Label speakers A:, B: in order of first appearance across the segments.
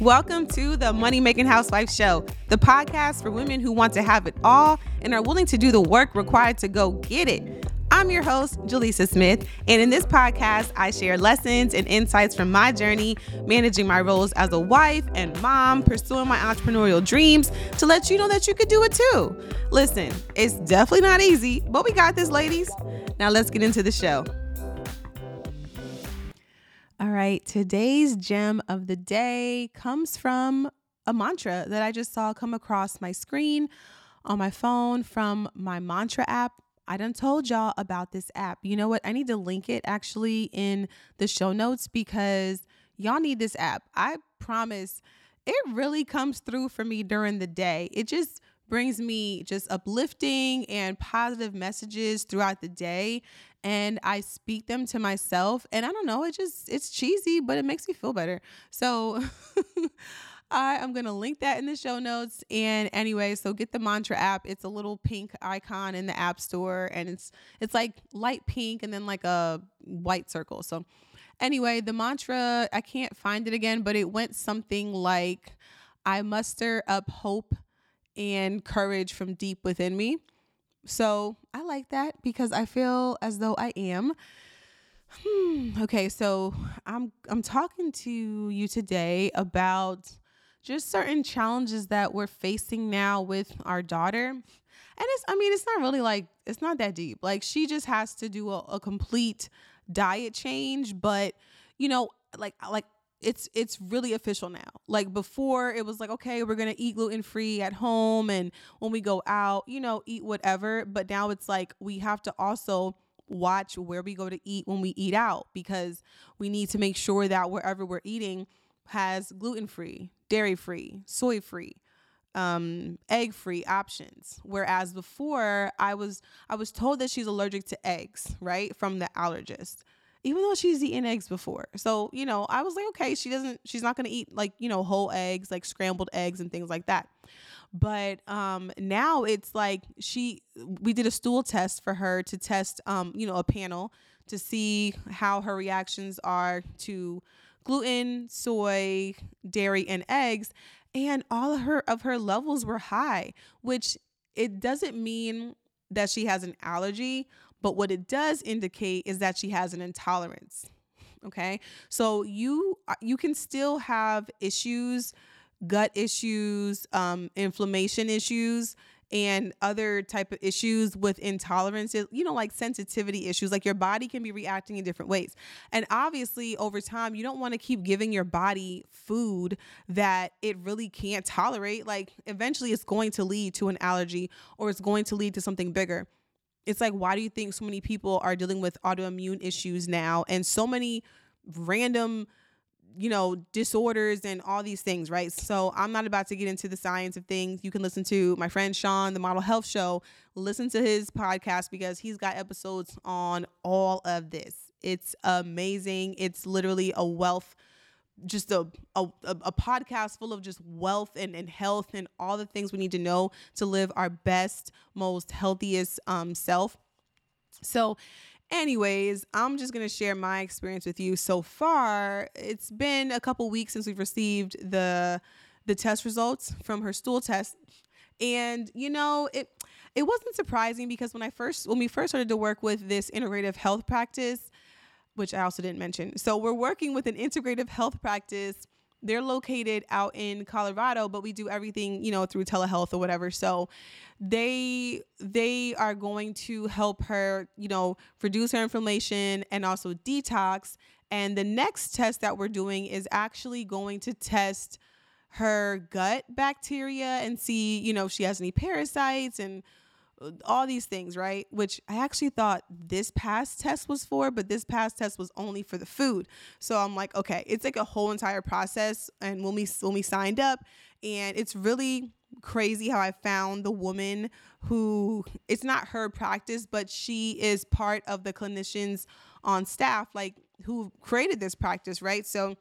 A: Welcome to the Money Making Housewife Show, the podcast for women who want to have it all and are willing to do the work required to go get it. I'm your host, Jelisa Smith, and in this podcast, I share lessons and insights from my journey managing my roles as a wife and mom, pursuing my entrepreneurial dreams to let you know that you could do it too. Listen, it's definitely not easy, but we got this, ladies. Now let's get into the show. All right, today's gem of the day comes from a mantra that I just saw come across my screen on my phone from my mantra app. I done told y'all about this app. You know what? I need to link it actually in the show notes because y'all need this app. I promise it really comes through for me during the day. It just brings me just uplifting and positive messages throughout the day and I speak them to myself and I don't know it just it's cheesy but it makes me feel better. So I am going to link that in the show notes and anyway so get the mantra app. It's a little pink icon in the app store and it's it's like light pink and then like a white circle. So anyway the mantra I can't find it again but it went something like I muster up hope and courage from deep within me. So I like that because I feel as though I am. Hmm. Okay, so I'm I'm talking to you today about just certain challenges that we're facing now with our daughter. And it's I mean, it's not really like it's not that deep. Like she just has to do a, a complete diet change, but you know, like like it's it's really official now. Like before it was like okay, we're going to eat gluten free at home and when we go out, you know, eat whatever, but now it's like we have to also watch where we go to eat when we eat out because we need to make sure that wherever we're eating has gluten free, dairy free, soy free, um, egg free options. Whereas before I was I was told that she's allergic to eggs, right? From the allergist even though she's eaten eggs before. So, you know, I was like, okay, she doesn't, she's not to eat like, you know, whole eggs, like scrambled eggs and things like that. But um, now it's like she, we did a stool test for her to test, um, you know, a panel to see how her reactions are to gluten, soy, dairy, and eggs. And all of her of her levels were high, which it doesn't mean that she has an allergy, but what it does indicate is that she has an intolerance. Okay? So you uh, you can still have issues, gut issues, um, inflammation issues, and other type of issues with intolerances you know like sensitivity issues like your body can be reacting in different ways and obviously over time you don't want to keep giving your body food that it really can't tolerate like eventually it's going to lead to an allergy or it's going to lead to something bigger it's like why do you think so many people are dealing with autoimmune issues now and so many random you know disorders and all these things right? So i'm not about to get into the science of things. You can listen to my friend Shawn the model health show. Listen to his podcast because he's got episodes on all of this. It's amazing. It's literally a wealth just a, a, a podcast full of just wealth and, and health and all the things we need to know to live our best, most healthiest um, self. So, anyways, I'm just to share my experience with you so far. It's been a couple weeks since we've received the the test results from her stool test. And you know, it it wasn't surprising because when I first when we first started to work with this integrative health practice, which I also didn't mention. So we're working with an integrative health practice. They're located out in Colorado, but we do everything, you know, through telehealth or whatever. So they they are going to help her, you know, reduce her inflammation and also detox. And the next test that we're doing is actually going to test her gut bacteria and see, you know, if she has any parasites and all these things, right? Which I actually thought this past test was for, but this past test was only for the food. So I'm like, okay, it's like a whole entire process. And when we when we signed up, and it's really crazy how I found the woman who it's not her practice, but she is part of the clinicians on staff, like who created this practice, right? So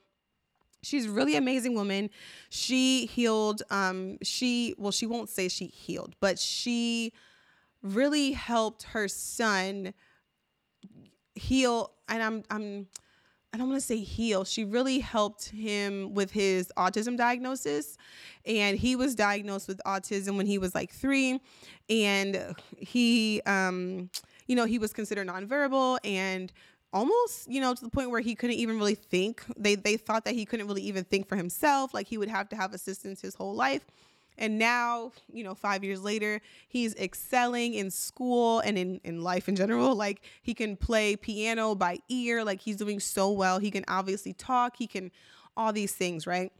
A: she's really amazing woman she healed um she well she won't say she healed but she really helped her son heal and I'm I'm I don't want to say heal. She really helped him with his autism diagnosis. And he was diagnosed with autism when he was like three. And he, um, you know, he was considered nonverbal and almost, you know, to the point where he couldn't even really think. They they thought that he couldn't really even think for himself. Like he would have to have assistance his whole life. And now, you know, five years later, he's excelling in school and in, in life in general. Like he can play piano by ear, like he's doing so well. He can obviously talk, he can all these things, right?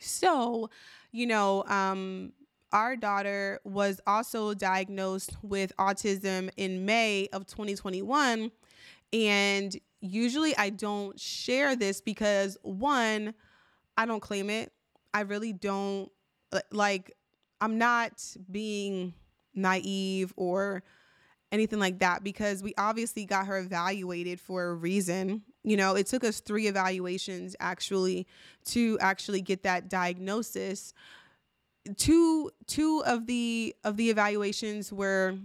A: So, you know, um, our daughter was also diagnosed with autism in May of 2021. And usually I don't share this because one, I don't claim it. I really don't like I'm not being naive or anything like that because we obviously got her evaluated for a reason. You know, it took us three evaluations actually to actually get that diagnosis. Two two of the of the evaluations were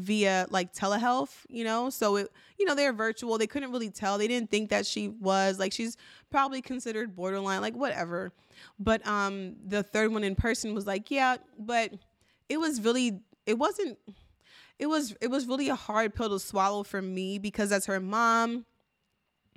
A: via like telehealth, you know? So it you know, they're virtual. They couldn't really tell. They didn't think that she was like she's probably considered borderline, like whatever. But um the third one in person was like, yeah, but it was really it wasn't it was it was really a hard pill to swallow for me because as her mom,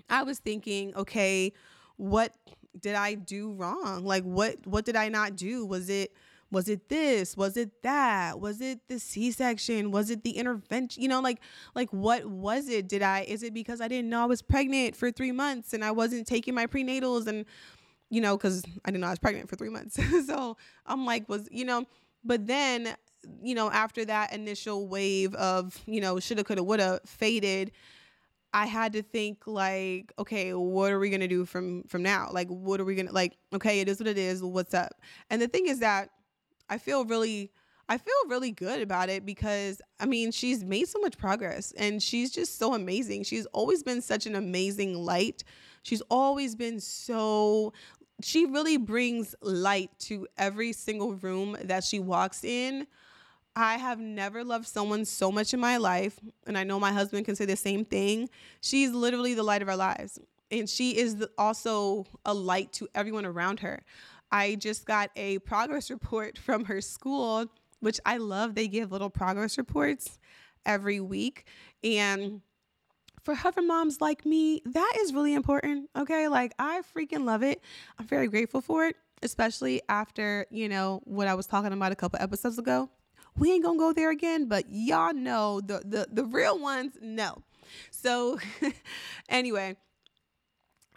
A: I was thinking, okay, what did I do wrong? Like what what did I not do? Was it was it this was it that was it the c-section was it the intervention you know like like what was it did i is it because i didn't know i was pregnant for three months and i wasn't taking my prenatals and you know because i didn't know i was pregnant for three months so i'm like was you know but then you know after that initial wave of you know shoulda coulda woulda faded I had to think like, okay, what are we gonna do from from now? Like, what are we gonna like? Okay, it is what it is. What's up? And the thing is that I feel really I feel really good about it because I mean, she's made so much progress and she's just so amazing. She's always been such an amazing light. She's always been so she really brings light to every single room that she walks in. I have never loved someone so much in my life, and I know my husband can say the same thing. She's literally the light of our lives, and she is also a light to everyone around her. I just got a progress report from her school, which I love. They give little progress reports every week. And for hover moms like me, that is really important. Okay. Like, I freaking love it. I'm very grateful for it, especially after, you know, what I was talking about a couple episodes ago. We ain't gonna go there again, but y'all know the the, the real ones know. So anyway,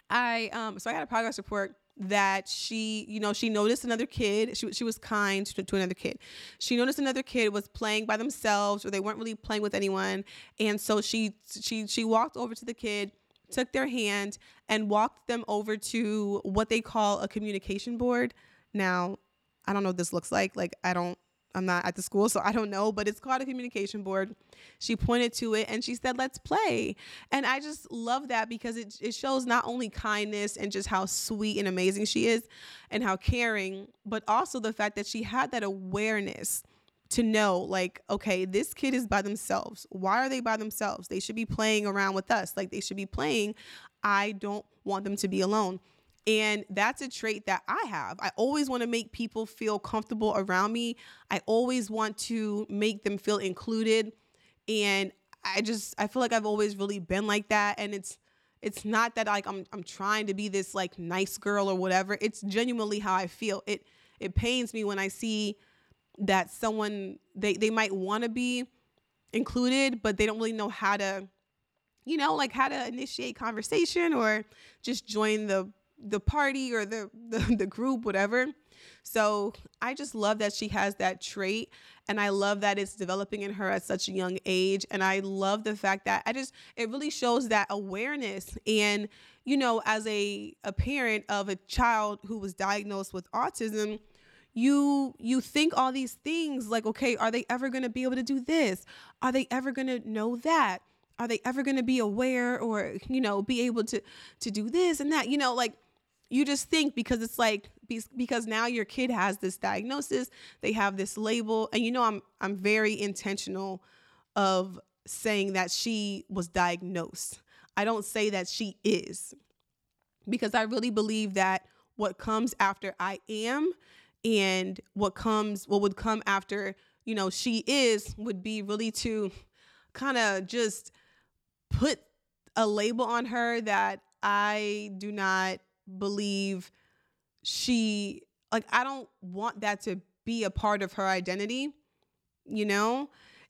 A: I um so I got a progress report that she, you know, she noticed another kid. She, she was kind to, to another kid. She noticed another kid was playing by themselves or they weren't really playing with anyone. And so she she she walked over to the kid, took their hand and walked them over to what they call a communication board. Now, I don't know what this looks like. Like I don't I'm not at the school, so I don't know, but it's called a communication board. She pointed to it and she said, Let's play. And I just love that because it, it shows not only kindness and just how sweet and amazing she is and how caring, but also the fact that she had that awareness to know, like, okay, this kid is by themselves. Why are they by themselves? They should be playing around with us. Like, they should be playing. I don't want them to be alone. And that's a trait that I have. I always want to make people feel comfortable around me. I always want to make them feel included. And I just I feel like I've always really been like that and it's it's not that like I'm I'm trying to be this like nice girl or whatever. It's genuinely how I feel. It it pains me when I see that someone they they might want to be included but they don't really know how to you know like how to initiate conversation or just join the the party or the, the, the group whatever. So i just love that she has that trait and i love that it's developing in her at such a young age and i love the fact that i just it really shows that awareness. And you know as a a parent of a child who was diagnosed with autism you you think all these things like okay are they ever going to be able to do this? Are they ever going to know that? Are they ever going to be aware or you know be able to to do this and that? You know like you just think because it's like because now your kid has this diagnosis they have this label and you know i'm i'm very intentional of saying that she was diagnosed. I don't say that she is because I really believe that what comes after I am and what comes what would come after, you know, she is would be really to kind of just put a label on her that I do not believe she like I don't want that to be a part of her identity, you know?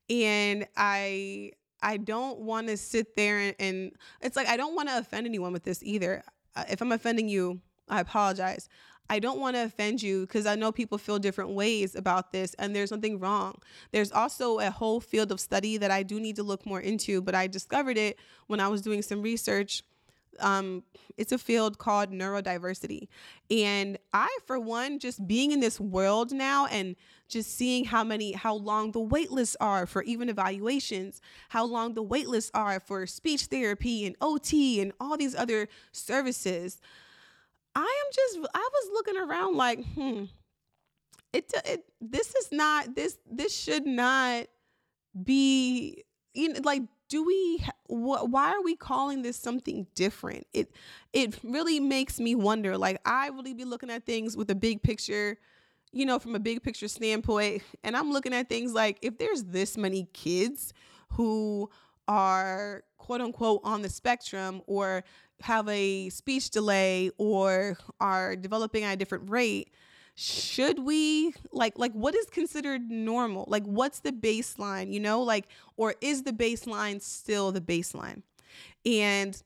A: And I I don't want to sit there and, and, it's like I don't want to offend anyone with this either. Uh, if I'm offending you, I apologize. I don't want to offend you because I know people feel different ways about this and there's nothing wrong. There's also a whole field of study that I do need to look more into, but I discovered it when I was doing some research um, it's a field called neurodiversity. And I, for one, just being in this world now and just seeing how many, how long the wait lists are for even evaluations, how long the wait lists are for speech therapy and OT and all these other services. I am just, I was looking around like, hmm, it, it this is not, this, this should not be, you know, like do we wh- why are we calling this something different? It it really makes me wonder like i really be looking at things with a big picture you know from a big picture standpoint and i'm looking at things like if there's this many kids who are quote unquote on the spectrum or have a speech delay or are developing at a different rate should we like like what is considered normal? Like what's the baseline you know like or is the baseline still the baseline? And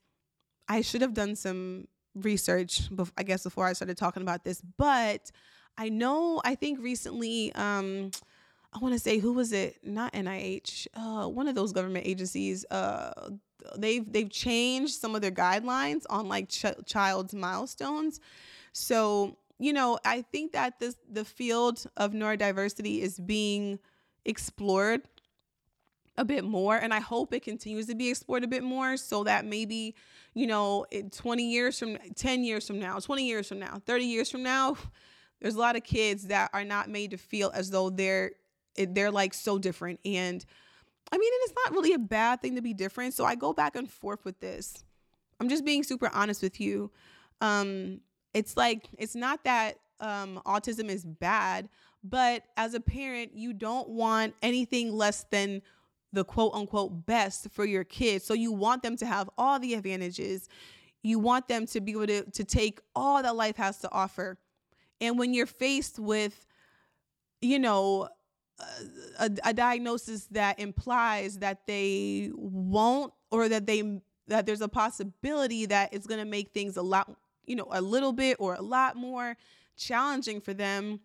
A: i should have done some research before, i guess before i started talking about this but i know i think recently um i want to say who was it? Not nih uh one of those government agencies uh they've they've changed some of their guidelines on like ch- child's milestones. So you know, I think that this the field of neurodiversity is being explored a bit more and I hope it continues to be explored a bit more so that maybe, you know, 20 years from 10 years from now, 20 years from now, 30 years from now, there's a lot of kids that are not made to feel as though they're they're like so different and I mean, and it's not really a bad thing to be different. So I go back and forth with this. I'm just being super honest with you. Um it's like it's not that um, autism is bad, but as a parent, you don't want anything less than the quote unquote best for your kids. So you want them to have all the advantages. You want them to be able to, to take all that life has to offer. And when you're faced with, you know, a, a diagnosis that implies that they won't or that they that there's a possibility that it's going to make things a lot you know, a little bit or a lot more challenging for them,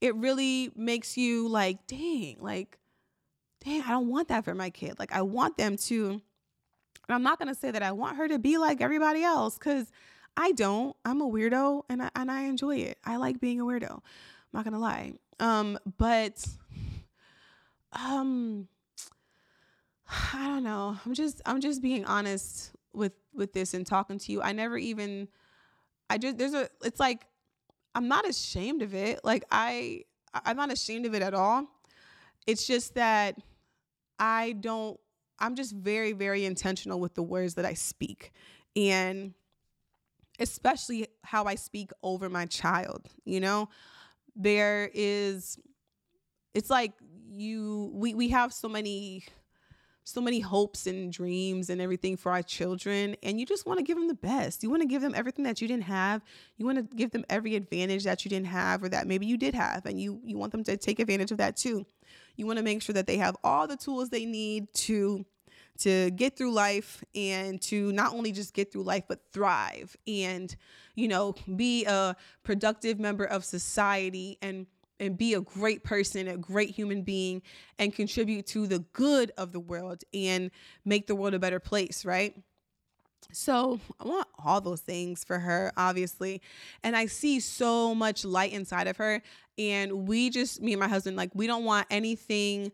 A: it really makes you like, dang, like, dang, I don't want that for my kid. Like, I want them to, I'm not gonna say that I want her to be like everybody else, because I don't. I'm a weirdo and I and I enjoy it. I like being a weirdo. I'm not gonna lie. Um, but um I don't know. I'm just I'm just being honest with with this and talking to you. I never even I just there's a it's like I'm not ashamed of it. Like I I'm not ashamed of it at all. It's just that I don't I'm just very very intentional with the words that I speak and especially how I speak over my child, you know? There is it's like you we we have so many so many hopes and dreams and everything for our children and you just want to give them the best. You want to give them everything that you didn't have. You want to give them every advantage that you didn't have or that maybe you did have and you you want them to take advantage of that too. You want to make sure that they have all the tools they need to to get through life and to not only just get through life but thrive and you know be a productive member of society. And and be a great person, a great human being, and contribute to the good of the world and make the world a better place, right? So I want all those things for her, obviously. And I see so much light inside of her. And we just, me and my husband, like, we don't want anything,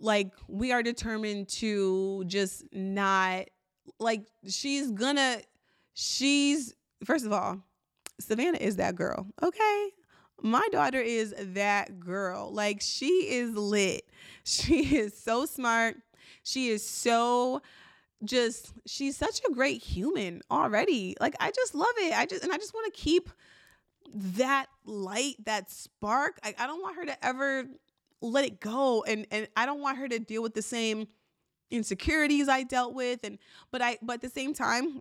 A: like, we are determined to just not, like, she's gonna, she's, first of all, Savannah is that girl, okay? My daughter is that girl. Like she is lit. She is so smart. She is so just she's such a great human already. Like I just love it. I just and I just want to keep that light, that spark. I, I don't want her to ever let it go. And and I don't want her to deal with the same insecurities I dealt with. And but I but at the same time,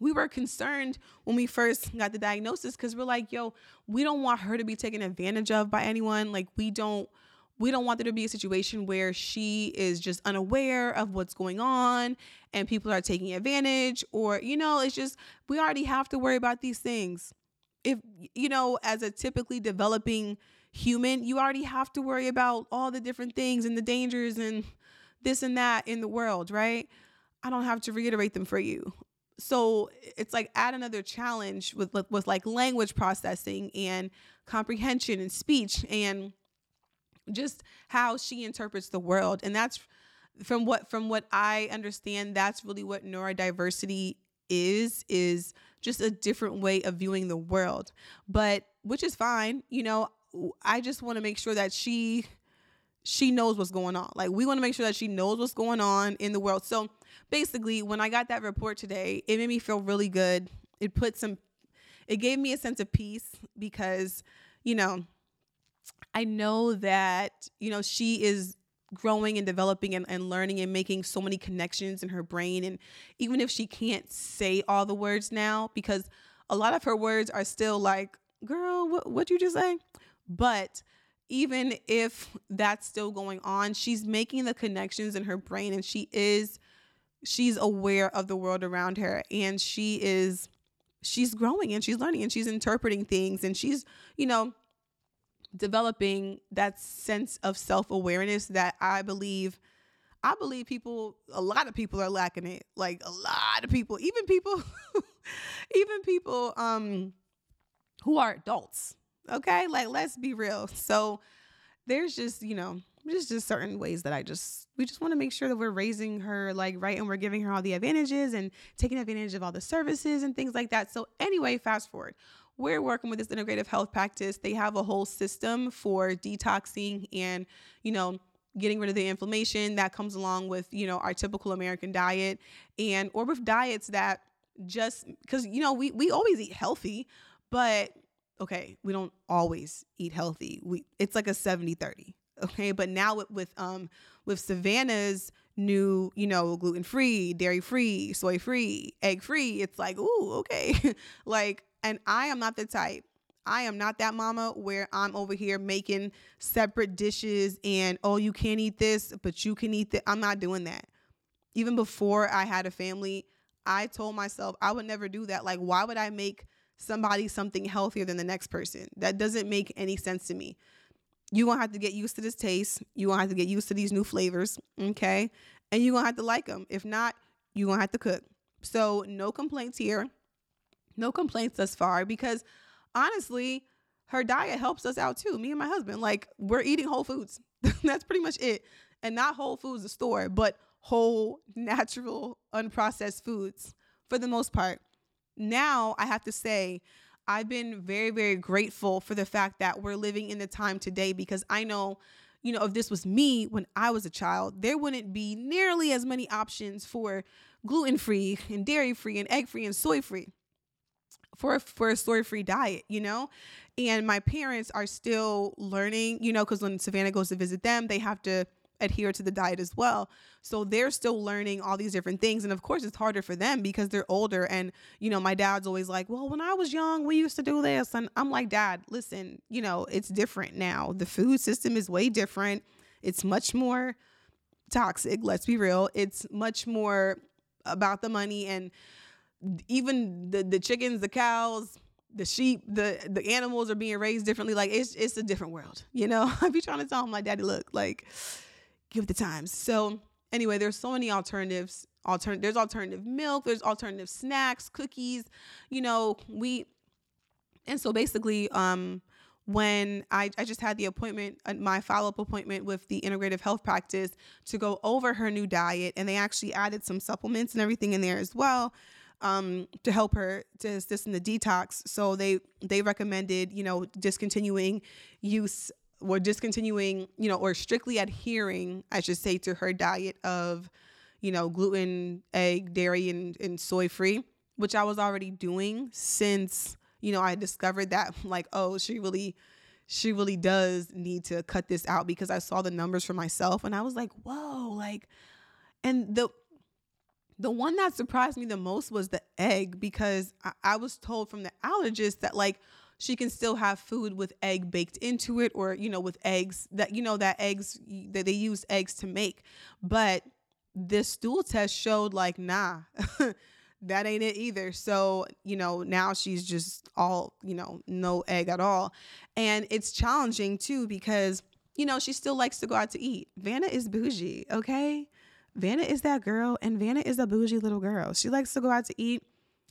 A: we were concerned when we first got the diagnosis because we're like, yo, we don't want her to be taken advantage of by anyone. Like we don't we don't want there to be a situation where she is just unaware of what's going on and people are taking advantage or you know it's just we already have to worry about these things. If you know as a typically developing human you already have to worry about all the different things and the dangers and this and that in the world right? I don't have to reiterate them for you so it's like add another challenge with with like language processing and comprehension and speech and just how she interprets the world. And that's from what from what i understand that's really what neurodiversity is is just a different way of viewing the world. But which is fine you know i just want to make sure that she she knows what's going on like we want to make sure that she knows what's going on in the world so basically when i got that report today it made me feel really good it put some it gave me a sense of peace because you know I know that, you know, she is growing and developing and, and learning and making so many connections in her brain. And even if she can't say all the words now, because a lot of her words are still like, girl, what what you just say? But even if that's still going on, she's making the connections in her brain and she is she's aware of the world around her and she is she's growing and she's learning and she's interpreting things and she's, you know, developing that sense of self-awareness that I believe I believe people a lot of people are lacking it. Like a lot of people, even people even people um who are adults. Okay? Like let's be real. So there's just, you know, just just certain ways that I just we just want to make sure that we're raising her like right and we're giving her all the advantages and taking advantage of all the services and things like that. So anyway, fast forward we're working with this integrative health practice. They have a whole system for detoxing and, you know, getting rid of the inflammation that comes along with, you know, our typical American diet and or with diets that just cuz you know, we we always eat healthy, but okay, we don't always eat healthy. We it's like a 70/30. Okay? But now with, with um with Savannah's new, you know, gluten free, dairy free, soy free, egg free, it's like, ooh, okay. like and I am not the type. I am not that mama where I'm over here making separate dishes and oh you can't eat this but you can eat that. I'm not doing that. Even before I had a family, I told myself I would never do that. Like why would I make somebody something healthier than the next person? That doesn't make any sense to me. You're to have to get used to this taste. You're to have to get used to these new flavors, okay? And you're to have to like them. If not, you're to have to cook. So, no complaints here. No complaints thus far because honestly, her diet helps us out too. Me and my husband, like we're eating whole foods. That's pretty much it. And not whole foods, the store, but whole, natural, unprocessed foods for the most part. Now I have to say, I've been very, very grateful for the fact that we're living in the time today because I know, you know, if this was me when I was a child, there wouldn't be nearly as many options for gluten free and dairy free and egg free and soy free for a, for a soy free diet, you know? And my parents are still learning, you know, because when Savannah goes to visit them, they have to adhere to the diet as well. So they're still learning all these different things. And of course, it's harder for them because they're older. And, you know, my dad's always like, well, when I was young, we used to do this. And I'm like, Dad, listen, you know, it's different now. The food system is way different. It's much more toxic, let's be real. It's much more about the money and even the the chickens, the cows, the sheep, the the animals are being raised differently. Like it's it's a different world, you know. I be trying to tell my daddy, look, like give the times. So anyway, there's so many alternatives. Altern there's alternative milk, there's alternative snacks, cookies, you know, we and so basically, um, when I, I just had the appointment, uh, my follow up appointment with the integrative health practice to go over her new diet, and they actually added some supplements and everything in there as well um, to help her to assist in the detox. So they they recommended you know discontinuing use or discontinuing you know or strictly adhering, I should say, to her diet of you know, gluten, egg, dairy, and, and soy free, which I was already doing since, you know, I discovered that, like, oh, she really, she really does need to cut this out because I saw the numbers for myself and I was like, whoa, like, and the, the one that surprised me the most was the egg because I, I was told from the allergist that, like, she can still have food with egg baked into it or you know with eggs that you know that eggs that they use eggs to make. But this stool test showed like nah that ain't it either. So you know now she's just all you know no egg at all. And it's challenging too because you know she still likes to go out to eat. Vanna is bougie okay? Vanna is that girl and vanna is a bougie little girl. She likes to go out to eat.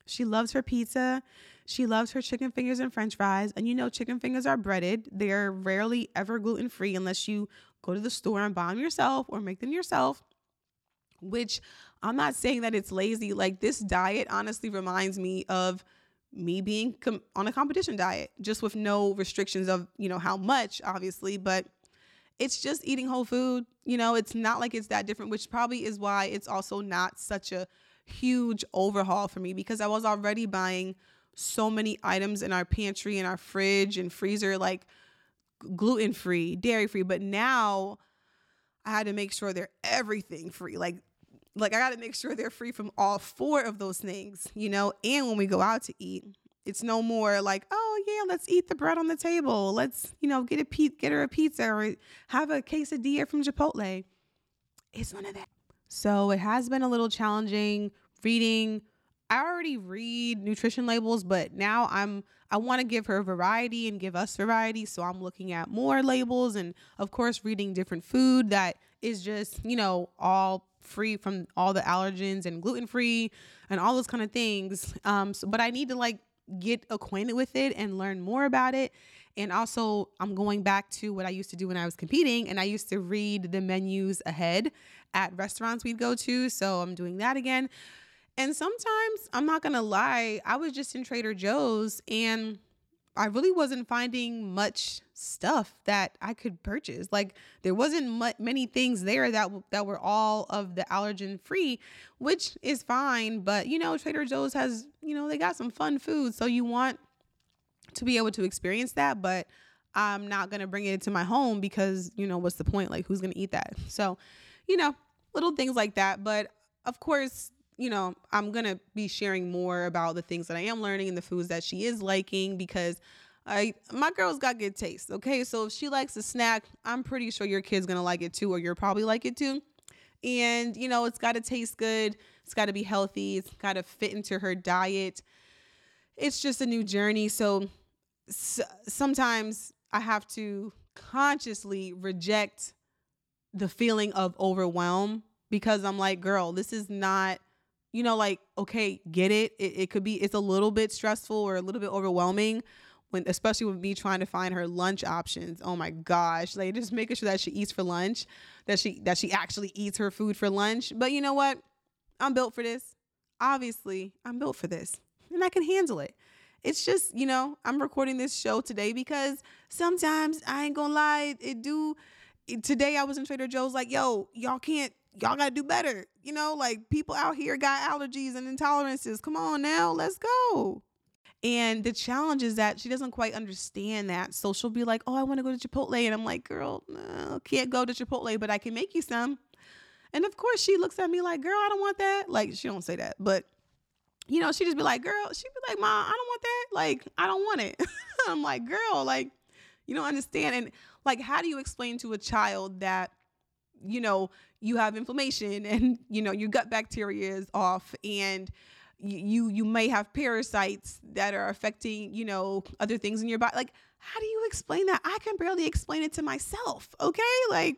A: She loves her pizza she loves her chicken fingers and french fries and you know chicken fingers are breaded they're rarely ever gluten free unless you go to the store and buy them yourself or make them yourself which I'm not saying that it's lazy. Like this diet honestly reminds me of me being com- on a competition diet, just with no restrictions of, you know, how much, obviously, but it's just eating whole food. You know, it's not like it's that different, which probably is why it's also not such a huge overhaul for me because I was already buying so many items in our pantry and our fridge and freezer, like gluten free, dairy free. But now I had to make sure they're everything free. Like like I got to make sure they're free from all four of those things, you know. And when we go out to eat, it's no more like, oh yeah, let's eat the bread on the table. Let's you know get a pe- get her a pizza or have a quesadilla from Chipotle. It's none of that. So it has been a little challenging reading. I already read nutrition labels, but now I'm I want to give her variety and give us variety. So I'm looking at more labels and of course reading different food that is just, you know, all free from all the allergens and gluten free and all those kind of things. Um, so, but I need to like get acquainted with it and learn more about it. And also, I'm going back to what I used to do when I was competing, and I used to read the menus ahead at restaurants we'd go to. So I'm doing that again. And sometimes, I'm not gonna lie, I was just in Trader Joe's and I really wasn't finding much stuff that I could purchase. Like there wasn't many things there that that were all of the allergen free, which is fine. But you know, Trader Joe's has you know they got some fun food, so you want to be able to experience that. But I'm not gonna bring it to my home because you know what's the point? Like who's gonna eat that? So, you know, little things like that. But of course, you know, I'm going to be sharing more about the things that I am learning and the foods that she is liking because I my girl's got good taste. Okay. So if she likes a snack, I'm pretty sure your kid's going to like it too, or you're probably like it too. And, you know, it's got to taste good. It's got to be healthy. It's got to fit into her diet. It's just a new journey. So, so sometimes I have to consciously reject the feeling of overwhelm because I'm like, girl, this is not you know, like, okay, get it. it. It could be, it's a little bit stressful or a little bit overwhelming when, especially with me trying to find her lunch options. Oh my gosh. Like just making sure that she eats for lunch, that she, that she actually eats her food for lunch. But you know what? I'm built for this. Obviously, I'm built for this and I can handle it. It's just, you know, I'm recording this show today because sometimes I ain't gonna lie, it do. Today I was in Trader Joe's like, yo, y'all can't y'all got to do better. You know, like people out here got allergies and intolerances. Come on now, let's go. And the challenge is that she doesn't quite understand that. So she'll be like, oh, I want to go to Chipotle. And I'm like, girl, no, can't go to Chipotle, but I can make you some. And of course, she looks at me like, girl, I don't want that. Like, she don't say that, but you know, she just be like, girl, she'd be like, mom, I don't want that. Like, I don't want it. I'm like, girl, like, you don't understand. And like, how do you explain to a child that, you know, you have inflammation and you know your gut bacteria is off and you you may have parasites that are affecting you know other things in your body like how do you explain that? I can barely explain it to myself okay? Like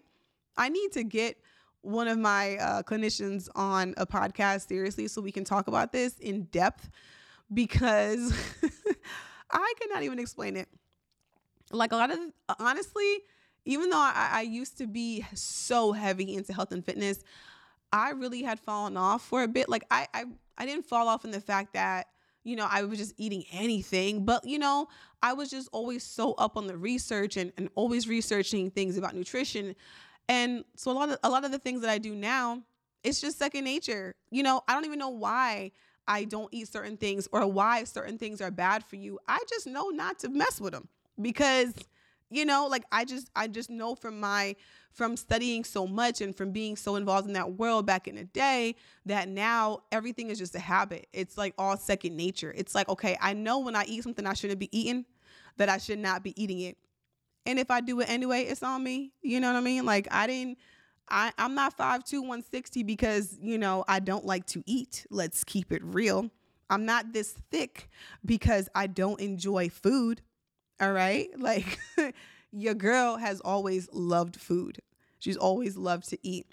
A: i need to get one of my uh, clinicians on a podcast seriously so we can talk about this in depth because i cannot even explain it. Like a lot of honestly even though I, I used to be so heavy into health and fitness, I really had fallen off for a bit. Like I, I, I didn't fall off in the fact that you know, I was just eating anything. But, you know, I was just always so up on the research and, and always researching things about nutrition. And so a lot of a lot of the things that I do now, It's just second nature. You know, I don't even know why I don't eat certain things or why certain things are bad for you. I just know not to mess with them because you know like i just i just know from my from studying so much and from being so involved in that world back in the day that now everything is just a habit it's like all second nature it's like okay i know when i eat something i shouldn't be eating that i should not be eating it and if i do it anyway it's on me you know what i mean like i didn't I, I'm not 5'2, 160 because, you know, I don't like to eat. Let's keep it real. I'm not this thick because I don't enjoy food. All right. Like, your girl has always loved food, she's always loved to eat.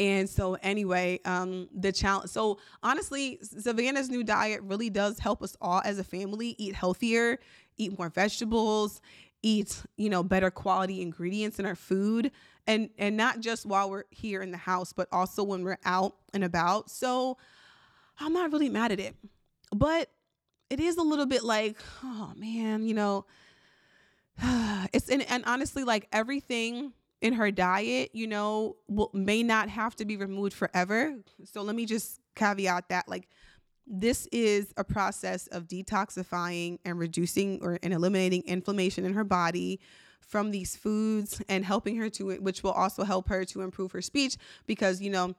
A: And so, anyway, um, the challenge. So, honestly, Savannah's new diet really does help us all as a family eat healthier, eat more vegetables, eat you know better quality ingredients in our food and and not just while we're here in the house but also when we're out and about so i'm not really mad at it but it is a little bit like oh man you know it's and, and honestly like everything in her diet you know will, may not have to be removed forever. So let me just caveat that like this is a process of detoxifying and reducing or and eliminating inflammation in her body from these foods and helping her to which will also help her to improve her speech because you know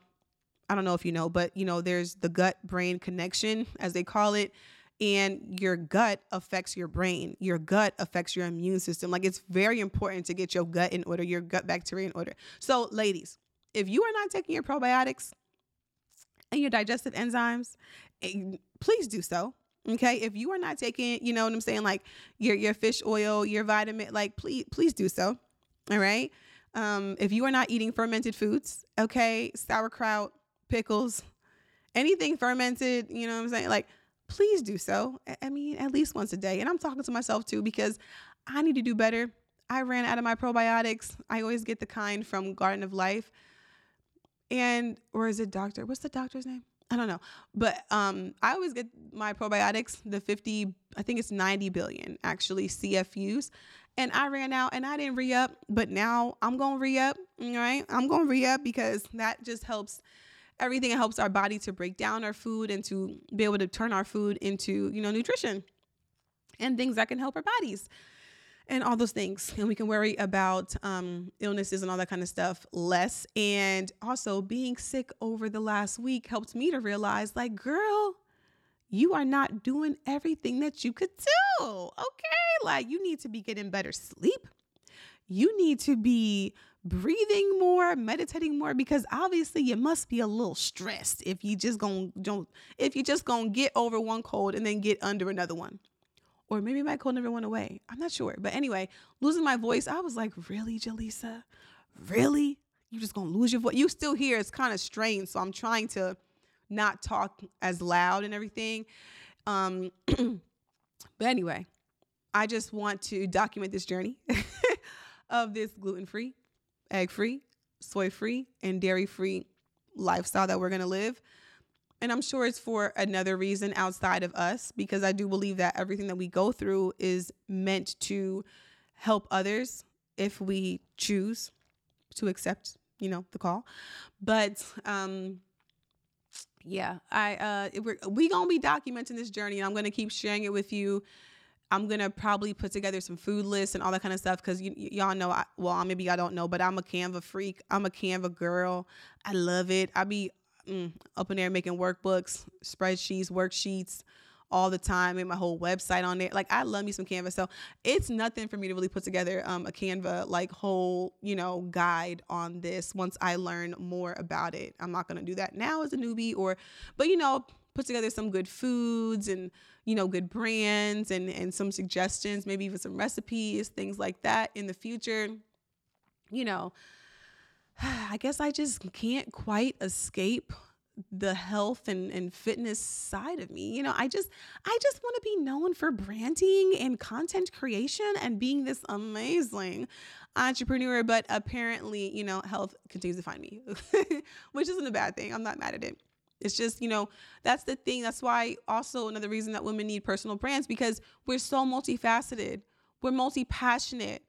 A: I don't know if you know but you know there's the gut brain connection as they call it and your gut affects your brain your gut affects your immune system like it's very important to get your gut in order your gut bacteria in order so ladies if you are not taking your probiotics and your digestive enzymes Eh, please do so. Okay. If you are not taking, you know what I'm saying, like your your fish oil, your vitamin, like please please do so. All right. Um, if you are not eating fermented foods, okay, sauerkraut, pickles, anything fermented, you know what I'm saying? Like, please do so. I mean, at least once a day. And I'm talking to myself too because I need to do better. I ran out of my probiotics. I always get the kind from Garden of Life. And or is it doctor? What's the doctor's name? I don't know. But um, I always get my probiotics, the 50, I think it's 90 billion actually CFUs. And I ran out and I didn't re up, but now I'm going to re up. Right? I'm going to re up because that just helps everything. It helps our body to break down our food and to be able to turn our food into, you know, nutrition and things that can help our bodies and all those things. And we can worry about um, illnesses and all that kind of stuff less. And also, being sick over the last week helped me to realize, like, girl, you are not doing everything that you could do. Okay. Like, you need to be getting better sleep. You need to be breathing more, meditating more, because obviously you must be a little stressed if you just gonna don't if you just gonna get over one cold and then get under another one or maybe my cold never went away. I'm not sure. But anyway, losing my voice, I was like, really, Jelisa? Really? You just gonna lose your voice? You still hear it's kind of strange. So I'm trying to not talk as loud and everything. Um, but anyway, I just want to document this journey of this gluten free, egg free, soy free, and dairy free lifestyle that we're gonna live and I'm sure it's for another reason outside of us because I do believe that everything that we go through is meant to help others if we choose to accept, you know, the call. But um yeah, I uh we're we going to be documenting this journey and I'm going to keep sharing it with you. I'm gonna probably put together some food lists and all that kind of stuff because y- y'all know. I, well, maybe I don't know, but I'm a Canva freak. I'm a Canva girl. I love it. I be mm, up in there making workbooks, spreadsheets, worksheets all the time and my whole website on there. Like I love me some Canva. So it's nothing for me to really put together um, a Canva like whole, you know, guide on this once I learn more about it. I'm not gonna do that now as a newbie or but you know, put together some good foods and you know good brands and and some suggestions, maybe even some recipes, things like that in the future. You know, I guess I just can't quite escape the health and, and fitness side of me. You know, I just I just want to be known for branding and content creation and being this amazing entrepreneur, but apparently, you know, health continues to find me, which isn't a bad thing. I'm not mad at it. It's just, you know, that's the thing. That's why also another reason that women need personal brands because we're so multifaceted. We're multi-passionate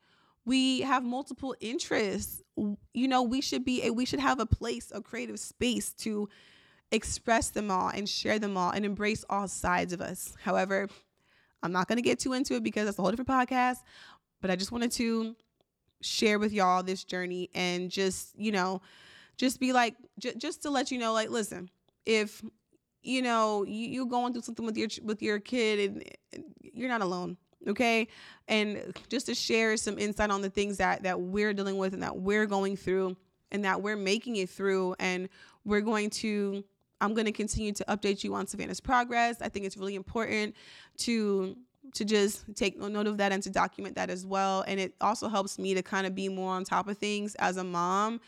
A: we have multiple interests. You know, we should be a, we should have a place, a creative space to express them all and share them all and embrace all sides of us. However, I'm not going to get too into it because that's a whole different podcast, but I just wanted to share with y'all this journey and just, you know, just be like j- just to let you know like listen, if you know, you, you going through something with your with your kid and, and you're not alone okay? And just to share some insight on the things that that we're dealing with and that we're going through and that we're making it through. And we're going to i'm going to continue to update you on savannah's progress. I think it's really important to to just take note of that and to document that as well. And it also helps me to kind of be more on top of things as a mom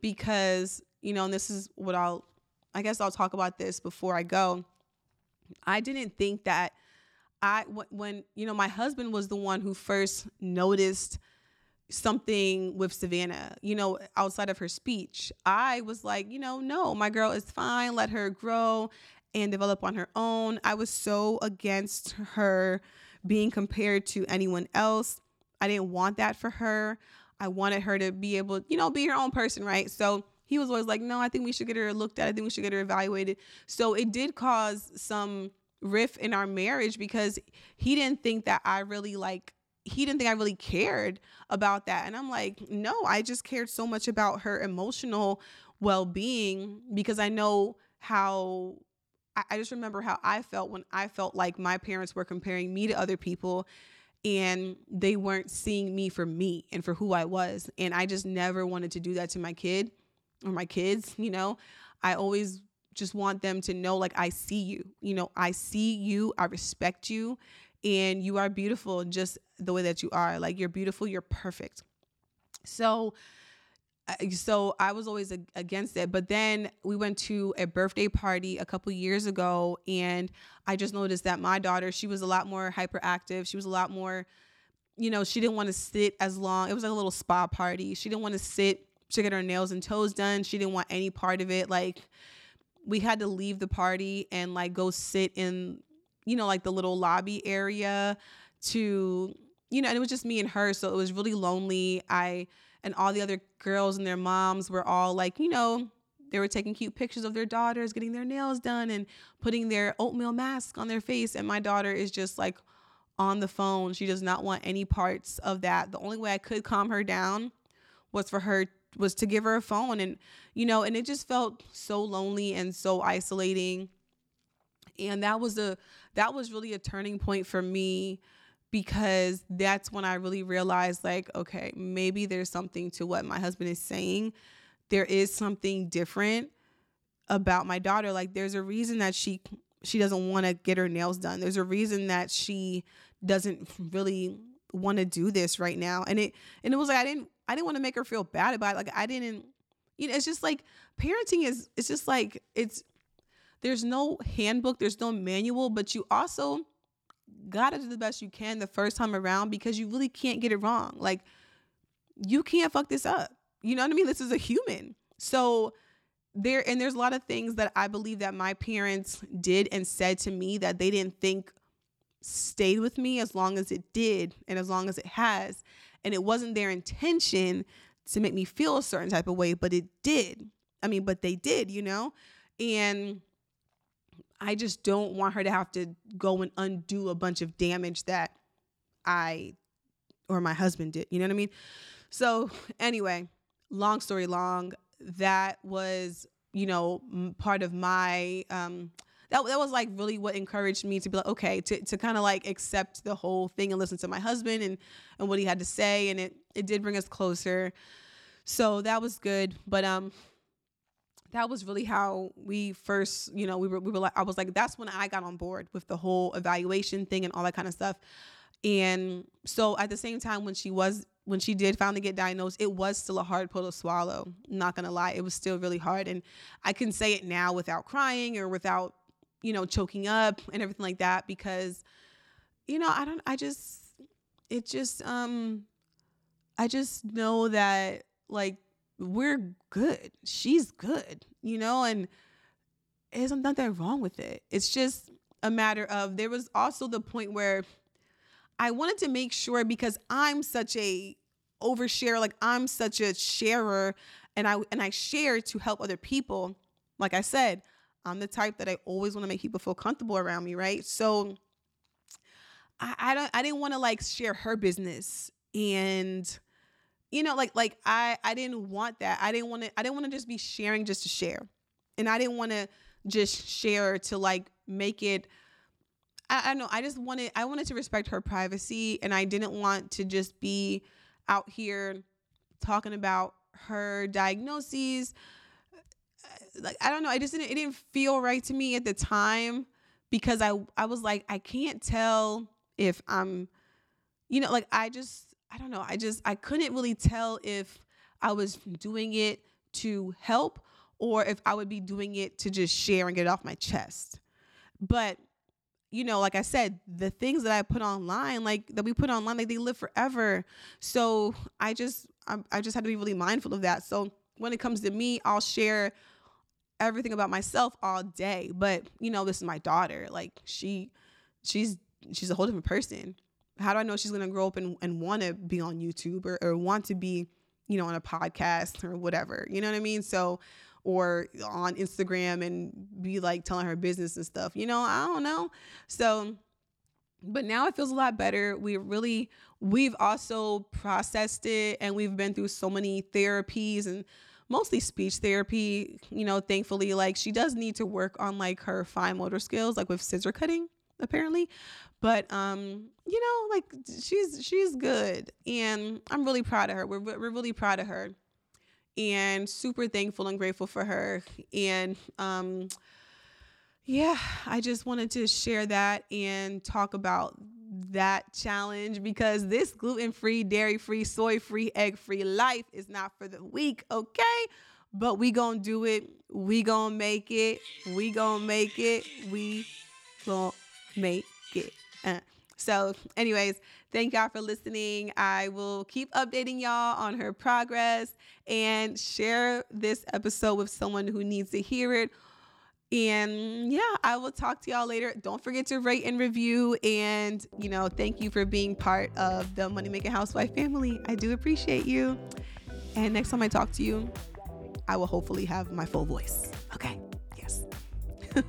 A: because you know and this is what i'll i guess i'll talk about this before i go i didn't think that I when you know my husband was the one who first noticed something with Savannah, you know, outside of her speech. I was like, you know, no, my girl is fine. Let her grow and develop on her own. I was so against her being compared to anyone else. I didn't want that for her. I wanted her to be able, you know, be her own person, right? So he was always like, no, I think we should get her looked at. I think we should get her evaluated. So it did cause some riff in our marriage because he didn't think that I really like he didn't think I really cared about that. And I'm like, no, I just cared so much about her emotional well being because I know how, I just remember how I felt when I felt like my parents were comparing me to other people and they weren't seeing me for me and for who I was. And I just never wanted to do that to my kid or my kids, you know. I always just want them to know like I see you. You know, I see you, I respect you, and you are beautiful just the way that you are. Like you're beautiful, you're perfect. So so I was always against it. But then we went to a birthday party a couple years ago, and I just noticed that my daughter, she was a lot more hyperactive. She was a lot more, you know, she didn't want to sit as long. It was like a little spa party. She didn't want to sit to get her nails and toes done. She didn't want any part of it. Like we had to leave the party and like go sit in, you know, like the little lobby area to, you know, and it was just me and her. So it was really lonely. I, and all the other girls and their moms were all like, you know, they were taking cute pictures of their daughters getting their nails done and putting their oatmeal mask on their face. And my daughter is just like on the phone. She does not want any parts of that. The only way I could calm her down was for her was to give her a phone and you know and it just felt so lonely and so isolating. And that was a that was really a turning point for me because that's when I really realized like okay maybe there's something to what my husband is saying. There is something different about my daughter. Like there's a reason that she she doesn't want to get her nails done. There's a reason that she doesn't really want to do this right now. And it and it was like I didn't I didn't want to make her feel bad about it. Like I didn't, you know, it's just like parenting is, it's just like, it's, there's no handbook, there's no manual, but you also gotta do the best you can the first time around because you really can't get it wrong. Like you can't fuck this up. You know what I mean? This is a human. So there, and there's a lot of things that I believe that my parents did and said to me that they didn't think stayed with me as long as it did and as long as it has and it wasn't their intention to make me feel a certain type of way, but it did. I mean, but they did, you know? And I just don't want her to have to go and undo a bunch of damage that I or my husband did. You know what I mean? So, anyway, long story long, that was, you know, part of my um that, that was like really what encouraged me to be like okay to, to kind of like accept the whole thing and listen to my husband and and what he had to say and it it did bring us closer so that was good but um that was really how we first you know we were we were like i was like that's when i got on board with the whole evaluation thing and all that kind of stuff and so at the same time when she was when she did finally get diagnosed, it was still a hard pill to swallow. Not gonna lie, it was still really hard. And I can say it now without crying or without you know, choking up and everything like that because, you know, I don't, I just, it just, um, I just know that like we're good. She's good, you know, and there's nothing wrong with it. It's just a matter of, there was also the point where I wanted to make sure because I'm such a overshare. Like I'm such a sharer and I and I share to help other people. Like I said, I'm the type that I always want to make people feel comfortable around me, right? So I, I don't I didn't want to like share her business and you know like like I I didn't want that. I didn't want to I didn't want to just be sharing just to share. And I didn't want to just share to like make it I, I know I just wanted I wanted to respect her privacy and I didn't want to just be out here talking about her diagnoses like I don't know I just didn't it didn't feel right to me at the time because I I was like I can't tell if I'm you know like I just I don't know I just I couldn't really tell if I was doing it to help or if I would be doing it to just share and get it off my chest. But you know, like I said, the things that I put online, like that we put online, like they live forever. So I just, I, I just had to be really mindful of that. So when it comes to me, I'll share everything about myself all day. But you know, this is my daughter. Like she, she's, she's a whole different person. How do I know she's gonna grow up and, and want to be on YouTube or, or want to be, you know, on a podcast or whatever? You know what I mean? So or on Instagram and be like telling her business and stuff. You know, I don't know. So, but now it feels a lot better. We really, we've also processed it and we've been through so many therapies and mostly speech therapy. You know, thankfully, like she does need to work on like her fine motor skills, like with scissor cutting apparently but um you know like she's she's good and i'm really proud of her we're, we're really proud of her and super thankful and grateful for her. And um, yeah, I just wanted to share that and talk about that challenge because this gluten free, dairy free, soy free, egg free life is not for the weak, okay? But we gonna do it. We gonna make it. We gonna make it. We gonna make it. Uh. So, anyways, thank y'all for listening. I will keep updating y'all on her progress and share this episode with someone who needs to hear it. And yeah, I will talk to y'all later. Don't forget to rate and review. And, you know, thank you for being part of the Money Making Housewife family. I do appreciate you. And next time I talk to you, I will hopefully have my full voice. Okay. Yes.